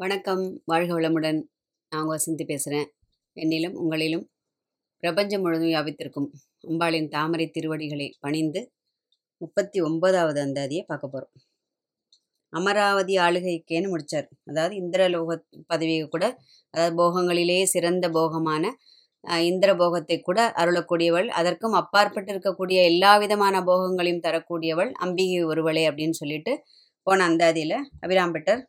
வணக்கம் வாழ்க வளமுடன். நான் உங்கள் வசந்தி பேசுகிறேன். என்னிலும் உங்களிலும் பிரபஞ்சம் முழுதும் யாபித்திருக்கும் அம்பாளின் தாமரை திருவடிகளை பணிந்து முப்பத்தி ஒன்பதாவது அந்தாதியை பார்க்க போகிறோம். அமராவதி ஆளுகைக்கேன்னு முடித்தார் அதாவது இந்திரலோக பதவியை கூட அதாவது போகங்களிலே சிறந்த போகமான இந்திர போகத்தை கூட அருளக்கூடியவள் அதற்கும் அப்பாற்பட்டு இருக்கக்கூடிய எல்லா விதமான போகங்களையும் தரக்கூடியவள் அம்பிகை ஒருவளே அப்படின்னு சொல்லிட்டு போன அந்தாதியில் அபிராம்பட்டர்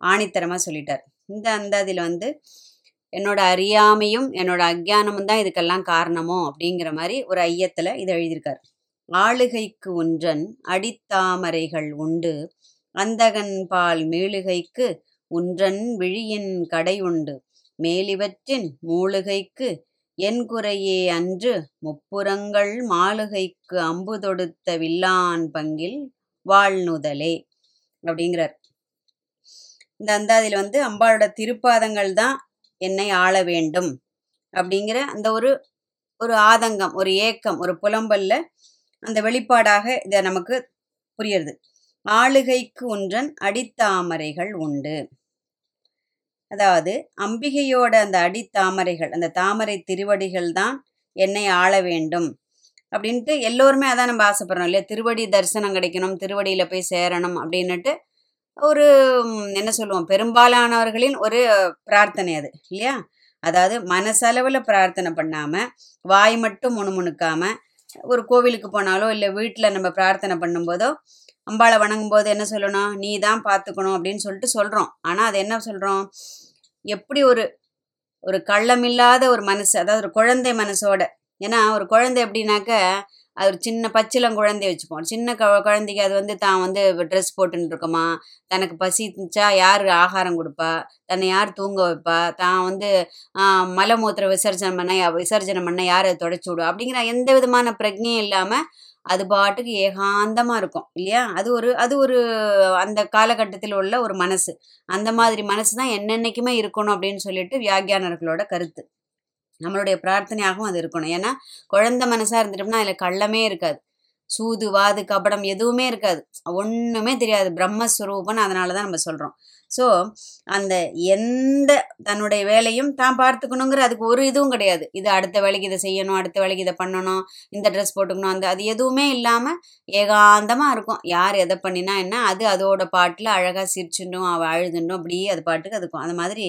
ஆணித்தரமாக சொல்லிட்டார். இந்த அந்த அதில் வந்து என்னோட அறியாமையும் என்னோட அஜ்ஞானமும் தான் இதுக்கெல்லாம் காரணமோ அப்படிங்கிற மாதிரி ஒரு ஐயத்தில் இதை எழுதியிருக்கார். ஆளுகைக்கு ஒன்றன் அடித்தாமரைகள் உண்டு அந்தகன் பால் மேளுகைக்கு உன்றன் விழியின் கடை உண்டு மேலிவற்றின் மூலுகைக்கு என் குறையே அன்று முப்புறங்கள் மாளுகைக்கு அம்பு தொடுத்த வில்லான் பங்கில் வாழ்நுதலே அப்படிங்கிறார். இந்த அந்தாதியில் வந்து அம்பாளோட திருப்பாதங்கள் தான் என்னை ஆள வேண்டும். அப்படிங்கிற அந்த ஒரு ஒரு ஆதங்கம் ஒரு ஏக்கம் ஒரு புலம்பல்ல அந்த வெளிப்பாடாக இதை நமக்கு புரியுறது. ஆளுகைக்கு ஒன்றன் அடித்தாமரைகள் உண்டு. அதாவது அம்பிகையோட அந்த அடித்தாமரைகள் அந்த தாமரை திருவடிகள் தான் என்னை ஆள வேண்டும். அப்படின்ட்டு எல்லோருமே அதான் நம்ம ஆசைப்படுறோம் இல்லையா? திருவடி தரிசனம் கிடைக்கணும் திருவடியில் போய் சேரணும் அப்படின்னுட்டு ஒரு என்ன சொல்லுவோம்? பெரும்பாலானவர்களின் ஒரு பிரார்த்தனை அது இல்லையா? அதாவது மனசளவில் பிரார்த்தனை பண்ணாமல் வாய் மட்டும் முணுமுணுக்காம ஒரு கோவிலுக்கு போனாலோ இல்லை வீட்டில் நம்ம பிரார்த்தனை பண்ணும்போதோ அம்பாளை வணங்கும் போது என்ன சொல்லணும்? நீ தான் பார்த்துக்கணும் அப்படின்னு சொல்லிட்டு சொல்கிறோம் ஆனால் அது என்ன சொல்கிறோம் எப்படி ஒரு ஒரு கள்ளமில்லாத ஒரு மனசு அதாவது ஒரு குழந்தை மனசோட ஏன்னா ஒரு குழந்தை எப்படின்னாக்க அது ஒரு சின்ன பச்சிலம் குழந்தைய வச்சுப்போம். சின்ன கு குழந்தைக்கு அது வந்து தான் வந்து ட்ரெஸ் போட்டுன்னு இருக்குமா தனக்கு பசிச்சா யார் ஆகாரம் கொடுப்பா தன்னை யார் தூங்க வைப்பா தான் வந்து ஆஹ், மலமூத்திர விசர்ஜனம் பண்ண யா- விசர்ஜனம் பண்ண யார் அதை தொடச்சி விடும் அப்படிங்கிற எந்த விதமான பிரஜையும் இல்லாமல் அது பாட்டுக்கு ஏகாந்தமாக இருக்கும் இல்லையா? அது ஒரு அது ஒரு அந்த காலகட்டத்தில் உள்ள ஒரு மனசு. அந்த மாதிரி மனசு தான் என்னென்னைக்குமே இருக்கணும் அப்படின்னு சொல்லிட்டு வியாக்கியானர்களோட கருத்து. நம்மளுடைய பிரார்த்தனையாகவும் அது இருக்கணும். ஏன்னா குழந்தை மனசாக இருந்துட்டோம்னா அதில் கள்ளமே இருக்காது. சூது வாது கபடம் எதுவுமே இருக்காது. ஒன்றுமே தெரியாது. பிரம்மஸ்வரூபம்னு அதனால தான் நம்ம சொல்கிறோம் ஸோ அந்த எந்த தன்னுடைய வேலையும் தான் பார்த்துக்கணுங்கிற அதுக்கு ஒரு இதுவும் கிடையாது. இது அடுத்த வேலைக்கு இதை செய்யணும் அடுத்த வேலைக்கு இதை பண்ணணும் இந்த ட்ரெஸ் போட்டுக்கணும் அந்த அது எதுவுமே இல்லாமல் ஏகாந்தமாக இருக்கும். யார் எதை பண்ணினா என்ன அது அதோட பாட்டில் அழகாக சிரிச்சுண்டும் அவள் அழுதுண்டும் அப்படியே அது பாட்டுக்கு அதுக்கும் அந்த மாதிரி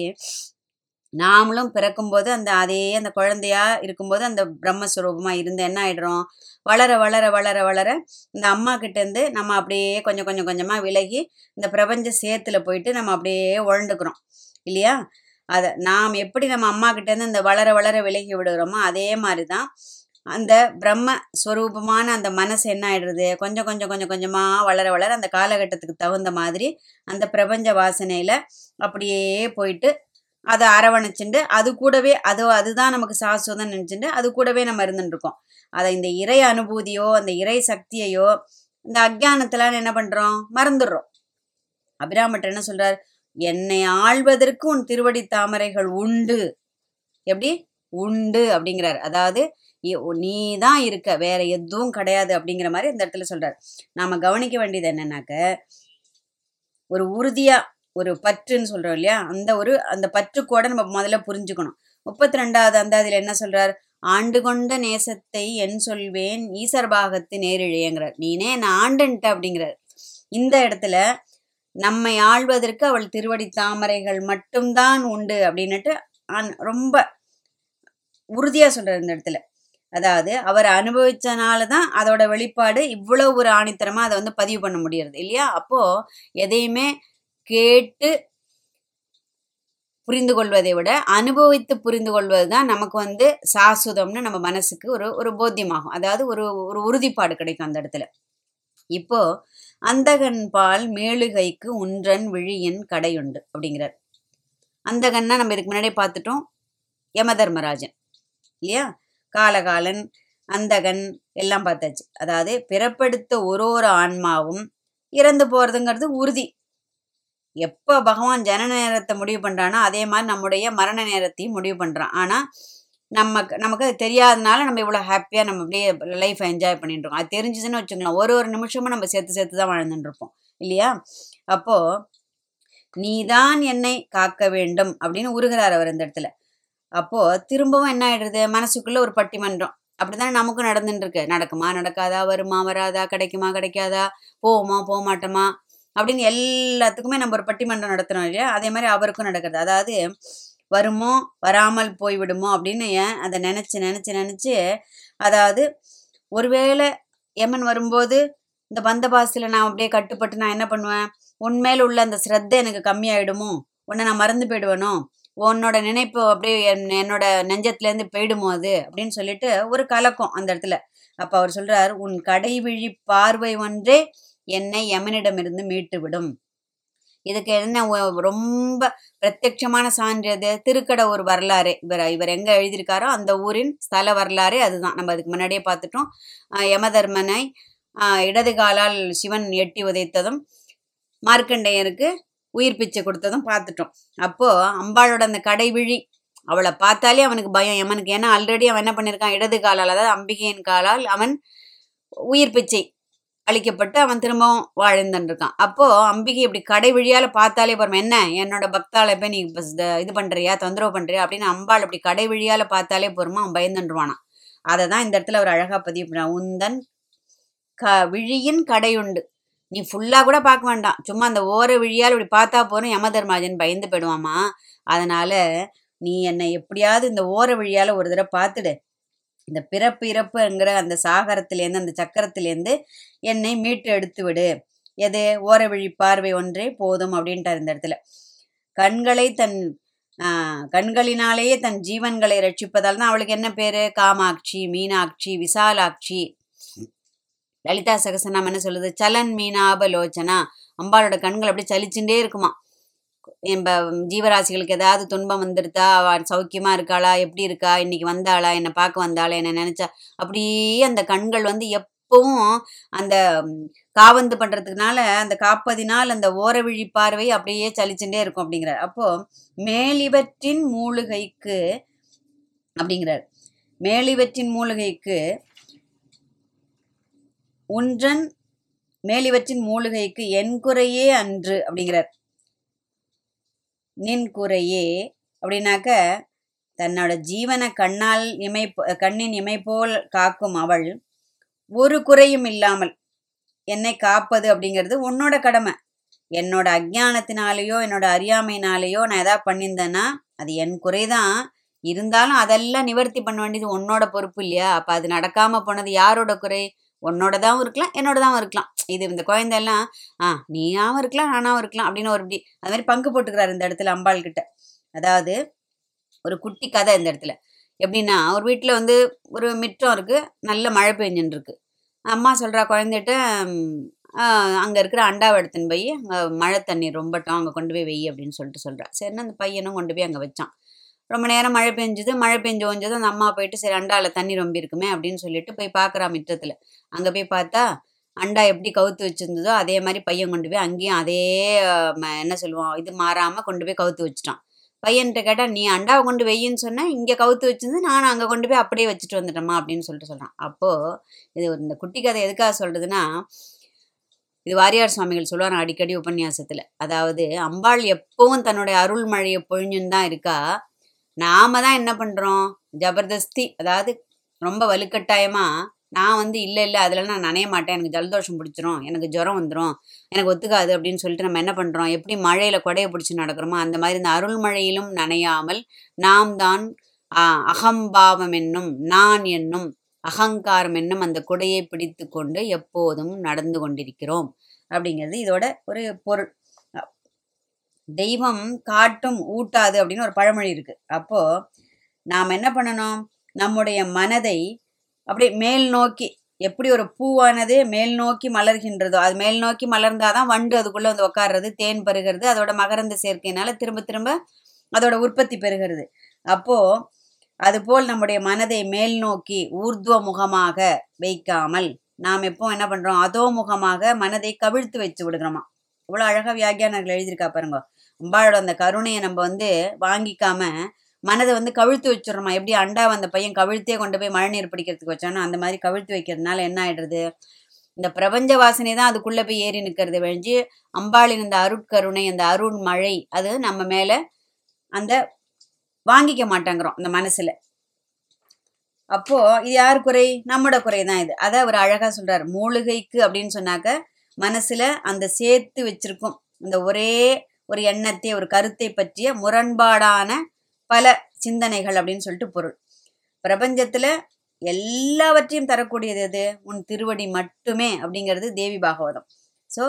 நாமளும் பிறக்கும்போது அந்த அதே அந்த குழந்தையா இருக்கும்போது அந்த பிரம்மஸ்வரூபமாக இருந்து என்ன ஆயிடுறோம்? வளர வளர வளர வளர இந்த அம்மா கிட்டேருந்து நம்ம அப்படியே கொஞ்சம் கொஞ்சம் கொஞ்சமாக விலகி இந்த பிரபஞ்ச சேத்துல போயிட்டு நம்ம அப்படியே உழண்டுக்கிறோம் இல்லையா? அதை நாம் எப்படி நம்ம அம்மா கிட்டேருந்து இந்த வளர வளர விலகி விடுகிறோமோ அதே மாதிரி தான் அந்த பிரம்ம ஸ்வரூபமான அந்த மனசு என்ன ஆயிடுறது? கொஞ்சம் கொஞ்சம் கொஞ்சம் கொஞ்சமாக வளர வளர அந்த காலகட்டத்துக்கு தகுந்த மாதிரி அந்த பிரபஞ்ச வாசனையில் அப்படியே போயிட்டு அதை அரவணைச்சுண்டு அது கூடவே அது அதுதான் நமக்கு சாஸ்வதம் நினச்சிட்டு அது கூடவே நம்ம இருந்துட்டுருக்கோம் அதை இந்த இறை அனுபூதியோ அந்த இறை சக்தியையோ இந்த அக்ஞானத்தில் என்ன பண்ணுறோம் மறந்துடுறோம். அபிராமட்டர் என்ன சொல்கிறார் என்னை ஆழ்வதற்கு உன் திருவடி தாமரைகள் உண்டு. எப்படி? உண்டு அப்படிங்கிறார். அதாவது நீ தான் இருக்க வேற எதுவும் கிடையாது அப்படிங்கிற மாதிரி இந்த இடத்துல சொல்றார். நாம கவனிக்க வேண்டியது என்னன்னாக்க ஒரு உறுதியா ஒரு பற்றுன்னு சொல்கிறோம் இல்லையா? அந்த ஒரு அந்த பற்றுக்கோட நம்ம முதல்ல புரிஞ்சுக்கணும். முப்பத்தி ரெண்டாவது அந்தாதியில் என்ன சொல்கிறார் ஆண்டு கொண்ட நேசத்தை என் சொல்வேன் ஈசர்பாகத்து நேரிழையங்கிறார். நீனே என்னை ஆண்டுன்ட்ட அப்படிங்கிறார். இந்த இடத்துல நம்மை ஆள்வதற்கு அவள் திருவடி தாமரைகள் மட்டும்தான் உண்டு அப்படின்னுட்டு ரொம்ப உறுதியாக சொல்கிறார் இந்த இடத்துல. அதாவது அவர் அனுபவிச்சனால தான் அதோட வெளிப்பாடு இவ்வளோ ஒரு ஆணித்தரமாக அதை வந்து பதிவு பண்ண முடியறது இல்லையா? அப்போது எதையுமே கேட்டு புரிந்து கொள்வதை விட அனுபவித்து புரிந்து கொள்வது தான் நமக்கு வந்து சாசுதம்னு நம்ம மனசுக்கு ஒரு ஒரு போத்தியமாகும். அதாவது ஒரு ஒரு உறுதிப்பாடு கிடைக்கும் அந்த இடத்துல. இப்போ அந்தகன் பால் மேலுகைக்கு உன்றன் விழியின் கடையுண்டு அப்படிங்கிறார். அந்தகன்னா நம்ம இதுக்கு முன்னாடியே பார்த்துட்டோம். யமதர்மராஜன். இல்லையா? காலகாலன் அந்தகன் எல்லாம் பார்த்தாச்சு. அதாவது பிறப்படுத்த ஒரு ஒரு ஆன்மாவும் இறந்து போகிறதுங்கிறது உறுதி. எப்போ பகவான் ஜனன நேரத்தை முடிவு பண்ணுறானோ அதே மாதிரி நம்முடைய மரண நேரத்தையும் முடிவு பண்ணுறான் ஆனால் நமக்கு நமக்கு அது தெரியாதனால நம்ம இவ்வளோ ஹாப்பியாக நம்ம அப்படியே லைஃப் என்ஜாய் பண்ணிட்டு இருக்கோம். அது தெரிஞ்சுதுன்னு வச்சுக்கலாம் ஒரு ஒரு நிமிஷமும் நம்ம சேர்த்து சேர்த்து தான் வாழ்ந்துட்டுருப்போம் இல்லையா? அப்போது நீதான் என்னை காக்க வேண்டும் அப்படின்னு உருகிறார் அவர் இந்த இடத்துல. அப்போது திரும்பவும் என்ன ஆயிடுறது மனசுக்குள்ளே ஒரு பட்டிமன்றம் அப்படித்தானே நமக்கும் நடந்துட்டு இருக்கு. நடக்குமா நடக்காதா? வருமா வராதா? கிடைக்குமா கிடைக்காதா? போவோமா போக மாட்டோமா அப்படின்னு எல்லாத்துக்குமே நம்ம ஒரு பட்டிமன்றம் நடத்துகிறோம் இல்லையா? அதே மாதிரி அவருக்கும் நடக்கிறது. அதாவது வருமோ வராமல் போய்விடுமோ அப்படின்னு ஏன் அதை நினச்சி நினச்சி நினச்சி அதாவது ஒருவேளை யமன் வரும்போது இந்த பந்தபாசில் நான் அப்படியே கட்டுப்பட்டு நான் என்ன பண்ணுவேன்? உன்மேல் உள்ள அந்த ஸ்ரத்தை எனக்கு கம்மியாயிடுமோ? உன்னை நான் மறந்து போயிடுவேனோ? உன்னோட நினைப்பு அப்படியே என் என்னோட நெஞ்சத்துலேருந்து போயிடுமோ அது? அப்படின்னு சொல்லிட்டு ஒரு கலக்கம் அந்த இடத்துல. அப்போ அவர் சொல்றார் உன் கடைவிழி பார்வை ஒன்றே என்னை யமனிடமிருந்து மீட்டுவிடும். இதுக்கு என்ன ரொம்ப பிரத்யட்சமான சான்று எது திருக்கட ஒரு வரலாறு. இவர் இவர் எங்க எழுதியிருக்காரோ அந்த ஊரின் ஸ்தல வரலாறே அதுதான். நம்ம அதுக்கு முன்னாடியே பார்த்துட்டோம். யமதர்மனை இடது காலால் சிவன் எட்டி உதைத்ததும் மார்க்கண்டேயருக்கு உயிர் பிச்சை கொடுத்ததும் பார்த்துட்டோம். அப்போ அம்பாளோட அந்த கடைவிழி அவளை பார்த்தாலே அவனுக்கு பயம். யமனுக்கு ஏன்னா ஆல்ரெடி அவன் என்ன பண்ணியிருக்கான்? இடது காலால் அதாவது அம்பிகையின் காலால் அவன் உயிர் பிச்சை அழிக்கப்பட்டு அவன் திரும்பவும் வாழ்ந்துன்னு இருக்கான் அப்போ அம்பிகை இப்படி கடை வழியால் பார்த்தாலே பாருங்க என்ன? என்னோட பக்தால போய் நீ இது பண்ணுறியா தொந்தரவு பண்ணுறியா அப்படின்னு அம்பாள் இப்படி கடை வழியால் பார்த்தாலே போருமா அவன் பயந்துருவானான் அதை தான் இந்த இடத்துல ஒரு அழகாக பதிவு பண்ண உந்தன் க விழியின் கடையுண்டு நீ ஃபுல்லாக கூட பார்க்க வேண்டாம். சும்மா அந்த ஓர விழியால் இப்படி பார்த்தா போறோம் யமதர்மாஜன் பயந்து போயிடுவாமா? அதனால் நீ என்னை எப்படியாவது இந்த ஓர வழியால் ஒரு தடவை பார்த்துடு. இந்த பிறப்பு இறப்புங்கிற அந்த சாகரத்திலேருந்து அந்த சக்கரத்திலேருந்து என்னை மீட்டு எடுத்து விடு. எது? ஓர விழி பார்வை ஒன்றே போதும் அப்படின்ட்டார் இந்த இடத்துல. கண்களை தன் கண்களினாலேயே தன் ஜீவன்களை ரட்சிப்பதால் தான் அவளுக்கு என்ன பேரு? காமாட்சி மீனாட்சி விசாலாட்சி. லலிதா சகசனம் என்ன சொல்லுது? சலன் மீனாபலோச்சனா? அம்பாளோட கண்கள் அப்படியே சலிச்சுட்டே இருக்குமா? நம்ம ஜீவராசிகளுக்கு ஏதாவது துன்பம் வந்துருதா அவ சௌக்கியமா இருக்காளா? எப்படி இருக்கா? இன்னைக்கு வந்தாளா? என்னை பார்க்க வந்தாளா? என்ன நினைச்சா? அப்படியே அந்த கண்கள் வந்து எப்பவும் அந்த காவந்து பண்றதுக்குனால அந்த காப்பதினால் அந்த ஓரவிழி பார்வை அப்படியே சலிச்சுட்டே இருக்கும் அப்படிங்கிறார். அப்போ மேலிவற்றின் மூலிகைக்கு அப்படிங்கிறார். மேலிவற்றின் மூலிகைக்கு ஒன்றன் மேலிவற்றின் மூலிகைக்கு என் குறையே அன்று அப்படிங்கிறார். நின் குறையே அப்படின்னாக்க தன்னோட ஜீவனை கண்ணால் இமை கண்ணின் இமை போல் காக்கும் அவள். ஒரு குறையும் இல்லாமல் என்னை காப்பது அப்படிங்கிறது உன்னோட கடமை. என்னோட அஜானத்தினாலேயோ என்னோட அறியாமையினாலேயோ நான் எதாவது பண்ணியிருந்தேன்னா அது என் குறைதான். இருந்தாலும் அதெல்லாம் நிவர்த்தி பண்ண வேண்டியது உன்னோட பொறுப்பு இல்லையா? அப்போ அது நடக்காமல் போனது யாரோட குறை? உன்னோடதாகவும் இருக்கலாம் என்னோடதாகவும் இருக்கலாம். இது இந்த குழந்தையெல்லாம் ஆ நீயாவும் இருக்கலாம் நானாவும் இருக்கலாம் அப்படின்னு ஒரு இப்படி அது மாதிரி பங்கு போட்டுக்கிறாரு இந்த இடத்துல அம்பாள் கிட்ட. அதாவது ஒரு குட்டி கதை இந்த இடத்துல. எப்படின்னா ஒரு வீட்டில் வந்து ஒரு மிற்றம் இருக்குது நல்ல மழை பெஞ்சுன்னு இருக்கு அம்மா சொல்கிறா குழந்தைகிட்ட அங்கே இருக்கிற அண்டாவை எடுத்துன்னு போய் அங்கே மழை தண்ணி ரொம்பட்டும் அங்கே கொண்டு போய் வெய் அப்படின்னு சொல்லிட்டு சொல்கிறா சரின்னு அந்த பையனும் கொண்டு போய் அங்கே வச்சான். ரொம்ப நேரம் மழை பெஞ்சுது மழை பெஞ்சு கொஞ்சது அந்த அம்மா போயிட்டு சரி அண்டாவில் தண்ணி ரொம்ப இருக்குமே அப்படின்னு சொல்லிட்டு போய் பார்க்குறா மிற்றத்தில். அங்கே போய் பார்த்தா அண்டா எப்படி கவுத்து வச்சுருந்ததோ அதே மாதிரி பையன் கொண்டு போய் அங்கேயும் அதே ம- என்ன சொல்லுவோம் இது மாறாமல் கொண்டு போய் கவுத்து வச்சுட்டான். பையன்கிட்ட கேட்டால் நீ அண்டாவை கொண்டு வெய்யின்னு சொன்னால் இங்கே கவுத்து வச்சிருந்து நான் அங்கே கொண்டு போய் அப்படியே வச்சுட்டு வந்துட்டேம்மா அப்படின்னு சொல்லிட்டு சொல்கிறான் அப்போது இது ஒரு- இந்த குட்டி கதை எதுக்காக சொல்கிறதுனா இது வாரியார் சுவாமிகள் சொல்லுவார் அடிக்கடி உபன்யாசத்தில். அதாவது அம்பாள் எப்பவும் தன்னுடைய அருள் மழையை பொழிஞ்சுன்னு தான் இருக்கா. நாம தான் என்ன பண்ணுறோம் ஜபர்தஸ்தி அதாவது ரொம்ப வலுக்கட்டாயமாக நான் வந்து இல்லை இல்லை அதில் நான் நனைய மாட்டேன். எனக்கு ஜலதோஷம் பிடிச்சிரும். எனக்கு ஜுரம் வந்துடும் எனக்கு ஒத்துக்காது அப்படின்னு சொல்லிட்டு நம்ம என்ன பண்ணுறோம் எப்படி மழையில் கொடையை பிடிச்சி நடக்கிறோமோ அந்த மாதிரி இந்த அருள்மழையிலும் நனையாமல் நாம் தான் அகம்பாவம் என்னும் நான் என்னும் அகங்காரம் என்னும் அந்த குடையை பிடித்து கொண்டு எப்போதும் நடந்து கொண்டிருக்கிறோம். அப்படிங்கிறது இதோட ஒரு பொருள். தெய்வம் காட்டும் ஊட்டாது அப்படின்னு ஒரு பழமொழி இருக்கு. அப்போ நாம் என்ன பண்ணணும்? நம்முடைய மனதை அப்படியே மேல் நோக்கி எப்படி ஒரு பூவானது மேல் நோக்கி மலர்கின்றதோ அது மேல் நோக்கி மலர்ந்தாதான் வண்டு அதுக்குள்ளே வந்து உட்கார்றது தேன் பெறுகிறது அதோட மகரந்த சேர்க்கையினால திரும்ப திரும்ப அதோட உற்பத்தி பெறுகிறது. அப்போ அதுபோல் நம்முடைய மனதை மேல் நோக்கி ஊர்துவ முகமாக வைக்காமல் நாம் எப்போ என்ன பண்றோம்? அதோ முகமாக மனதை கவிழ்த்து வச்சு விடுகிறோமா? இவ்வளோ அழகாக வியாகியானர்கள் எழுதியிருக்கா பாருங்க. அம்பாளோட அந்த கருணையை நம்ம வந்து வாங்கிக்காம மனதை வந்து கவிழ்த்து வச்சிடுறோமா? எப்படி அண்டா அந்த பையன் கவிழ்த்தே கொண்டு போய் மழைநீர் பிடிக்கிறதுக்கு வச்சானோ அந்த மாதிரி கவிழ்த்து வைக்கிறதுனால என்ன ஆயிடுறது? இந்த பிரபஞ்ச வாசனை தான் அதுக்குள்ளே போய் ஏறி நிற்கிறது வழிஞ்சு அம்பாளின் இந்த அருட்கருணை அந்த அருண் மழை அது நம்ம மேலே அந்த வாங்கிக்க மாட்டேங்கிறோம் அந்த மனசில். அப்போது இது யார் குறை? நம்மோட குறை தான் இது. அதை அவர் அழகாக சொல்கிறார் மூலிகைக்கு அப்படின்னு சொன்னாக்க மனசில் அந்த சேர்த்து வச்சிருக்கும். அந்த ஒரே ஒரு எண்ணத்தை ஒரு கருத்தை பற்றிய முரண்பாடான பல சிந்தனைகள் அப்படின்னு சொல்லிட்டு பொருள். பிரபஞ்சத்தில் எல்லாவற்றையும் தரக்கூடியது எது? உன் திருவடி மட்டுமே அப்படிங்கிறது தேவி பாகவதம். ஸோ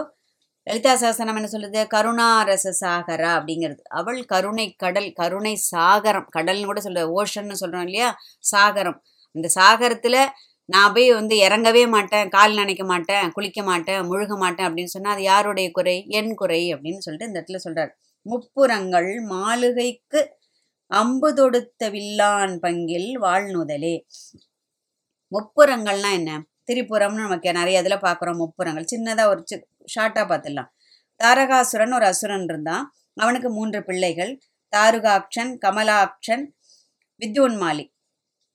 லலிதா சகசனம் என்ன சொல்லுது? கருணாரச சாகரா அப்படிங்கிறது. அவள் கருணை கடல் கருணை சாகரம் கடல்னு கூட சொல்ற ஓஷன்னு சொல்கிறோம் இல்லையா? சாகரம். இந்த சாகரத்தில் நான் போய் வந்து இறங்கவே மாட்டேன் கால் நினைக்க மாட்டேன் குளிக்க மாட்டேன் முழுக மாட்டேன் அப்படின்னு சொன்னா அது யாருடைய குறை? என் குறை அப்படின்னு சொல்லிட்டு இந்த இடத்துல சொல்றாரு. முப்புறங்கள் மாளிகைக்கு அம்பு தொடுத்த வில்லான் பங்கில் வாழ்நுதலே. முப்புறங்கள்னா என்ன? திரிபுரம்னு நமக்கு நிறைய இதில் பார்க்குறோம் முப்புறங்கள். சின்னதாக ஒரு சி ஷார்ட்டாக பார்த்துடலாம் தாரகாசுரன் ஒரு அசுரன் இருந்தான். அவனுக்கு மூன்று பிள்ளைகள். தாருகாட்சன் கமலாட்சன் வித்யுன்மாலி.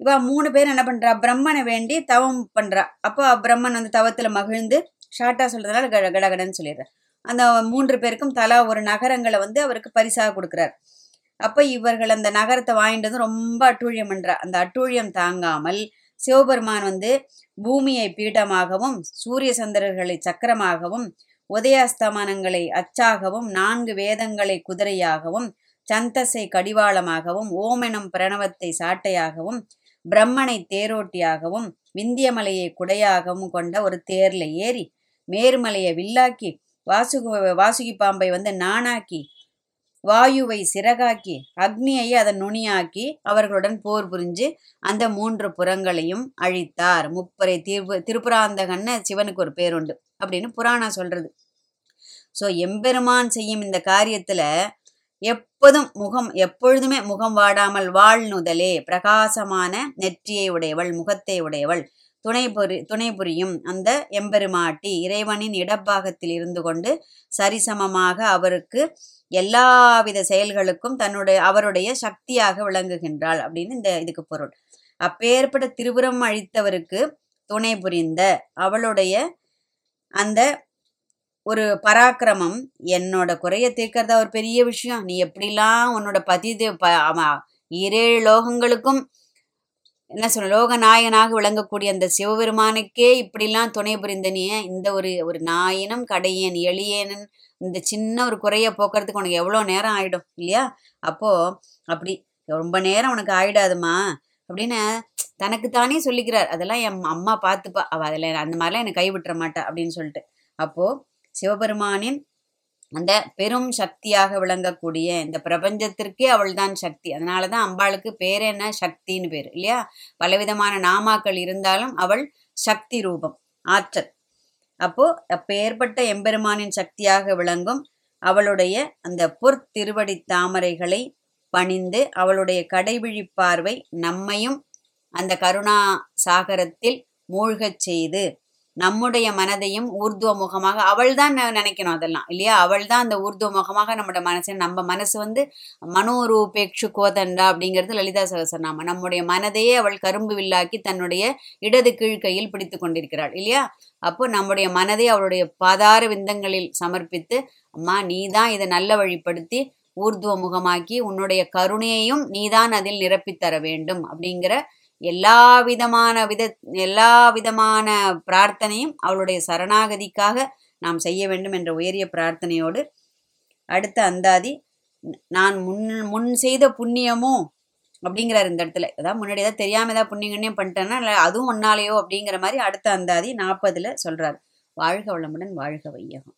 இவா மூணு பேர் என்ன பண்ணுறா பிரம்மனை வேண்டி தவம் பண்ணுறா அப்போ பிரம்மன் வந்து தவத்தில் மகிழ்ந்து ஷார்ட்டாக சொல்கிறதுனால கட கடகடன்னு சொல்லிடுறார். அந்த மூன்று பேருக்கும் தலா ஒரு நகரங்களை வந்து அவருக்கு பரிசாக கொடுக்குறார். அப்போ இவர்கள் அந்த நகரத்தை வாங்கிட்டு வந்து ரொம்ப அட்டூழியம் பண்றா. அந்த அட்டூழியம் தாங்காமல் சிவபெருமான் வந்து பூமியை பீடமாகவும் சூரிய சந்திரர்களை சக்கரமாகவும் உதயாஸ்தமனங்களை அச்சாகவும் நான்கு வேதங்களை குதிரையாகவும் சந்தசை கடிவாளமாகவும் ஓமெனும் பிரணவத்தை சாட்டையாகவும் பிரம்மனை தேரோட்டியாகவும் விந்தியமலையை குடையாகவும் கொண்ட ஒரு தேர்ல ஏறி மேருமலையை வில்லாக்கி வாசுகு வாசுகி பாம்பை வந்து நானாக்கி வாயுவை சிறகாக்கி அக்னியை அதன் நுனியாக்கி அவர்களுடன் போர் புரிஞ்சு அந்த மூன்று புறங்களையும் அழித்தார். முப்பரை திரு திருப்புராந்தகன்னு சிவனுக்கு ஒரு பேருண்டு அப்படின்னு புராணம் சொல்றது. ஸோ எம்பெருமான் செய்யும் இந்த காரியத்துல எப்போதும் முகம் எப்பொழுதுமே முகம் வாடாமல் வாழ்நுதலே பிரகாசமான நெற்றியை உடையவள் முகத்தை உடையவள். துணை புரி துணை புரியும் அந்த எம்பெருமாட்டி இறைவனின் இடப்பாகத்தில் இருந்து கொண்டு சரிசமமாக அவருக்கு எல்லாவித செயல்களுக்கும் தன்னுடைய அவருடைய சக்தியாக விளங்குகின்றாள் அப்படின்னு இந்த இதுக்கு பொருள். அப்பேற்பட்ட திருபுரம் அழித்தவருக்கு துணை புரிந்த அவளுடைய அந்த ஒரு பராக்கிரமம் என்னோட குறைய தீர்க்கறதா ஒரு பெரிய விஷயம். நீ எப்படிலாம் உன்னோட பதி இரேழு லோகங்களுக்கும் என்ன சொல்ல லோக நாயனாக விளங்கக்கூடிய அந்த சிவபெருமானுக்கே இப்படிலாம் துணை புரிந்த நீ இந்த ஒரு ஒரு நாயினும் கடையன் எளியேனன் இந்த சின்ன ஒரு குறைய போக்குறதுக்கு உனக்கு எவ்வளோ நேரம் ஆயிடும் இல்லையா? அப்போ அப்படி ரொம்ப நேரம் உனக்கு ஆயிடாதுமா? அப்படின்னு தனக்கு தானே சொல்லிக்கிறார். அதெல்லாம் என் அம்மா பார்த்துப்பா. அவ அதில் அந்த மாதிரிலாம் என்னை கைவிட்டுற மாட்டா அப்படின்னு சொல்லிட்டு. அப்போது சிவபெருமானின் அந்த பெரும் சக்தியாக விளங்கக்கூடிய இந்த பிரபஞ்சத்திற்கே அவள்தான் சக்தி. அதனால தான் அம்பாளுக்கு பேர் என்ன? சக்தின்னு பேர் இல்லையா? பலவிதமான நாமாக்கள் இருந்தாலும் அவள் சக்தி ரூபம் ஆற்றல். அப்போ அப்பேற்பட்ட எம்பெருமானின் சக்தியாக விளங்கும் அவளுடைய அந்த பொற்திருவடி தாமரைகளை பணிந்து அவளுடைய கடைவிழி பார்வை நம்மையும் அந்த கருணா சாகரத்தில் மூழ்கச் செய்து நம்முடைய மனதையும் ஊர்துவ முகமாக அவள் தான் நினைக்கணும் அதெல்லாம் இல்லையா? அவள் தான் அந்த ஊர்துவ முகமாக நம்முடைய மனசை நம்ம மனசு வந்து மனோரூபேக்ஷு கோதண்டா அப்படிங்கிறது லலிதா சகசரநாம நம்முடைய மனதையே அவள் கரும்பு வில்லாக்கி தன்னுடைய இடது கீழ்கையில் பிடித்து கொண்டிருக்கிறாள் இல்லையா? அப்போ நம்முடைய மனதை அவளுடைய பாதார விந்தங்களில் சமர்ப்பித்து அம்மா நீ தான் இதை நல்ல வழிப்படுத்தி ஊர்துவ முகமாக்கி உன்னுடைய கருணையையும் நீதான் அதில் நிரப்பித்தர வேண்டும் அப்படிங்கிற எல்லா விதமான வித எல்லா விதமான பிரார்த்தனையும் அவளுடைய சரணாகதிக்காக நாம் செய்ய வேண்டும் என்ற உயரிய பிரார்த்தனையோடு அடுத்த அந்தாதி நான் முன் முன் செய்த புண்ணியமோ அப்படிங்கிறார் இந்த இடத்துல. ஏதாவது முன்னாடி ஏதாவது தெரியாம ஏதாவது புண்ணியம் பண்ணிட்டேன்னா இல்லை அதுவும் ஒன்னாலேயோ அப்படிங்கிற மாதிரி அடுத்த அந்தாதி நாற்பதுல சொல்றாரு. வாழ்க வளமுடன் வாழ்க வையகம்.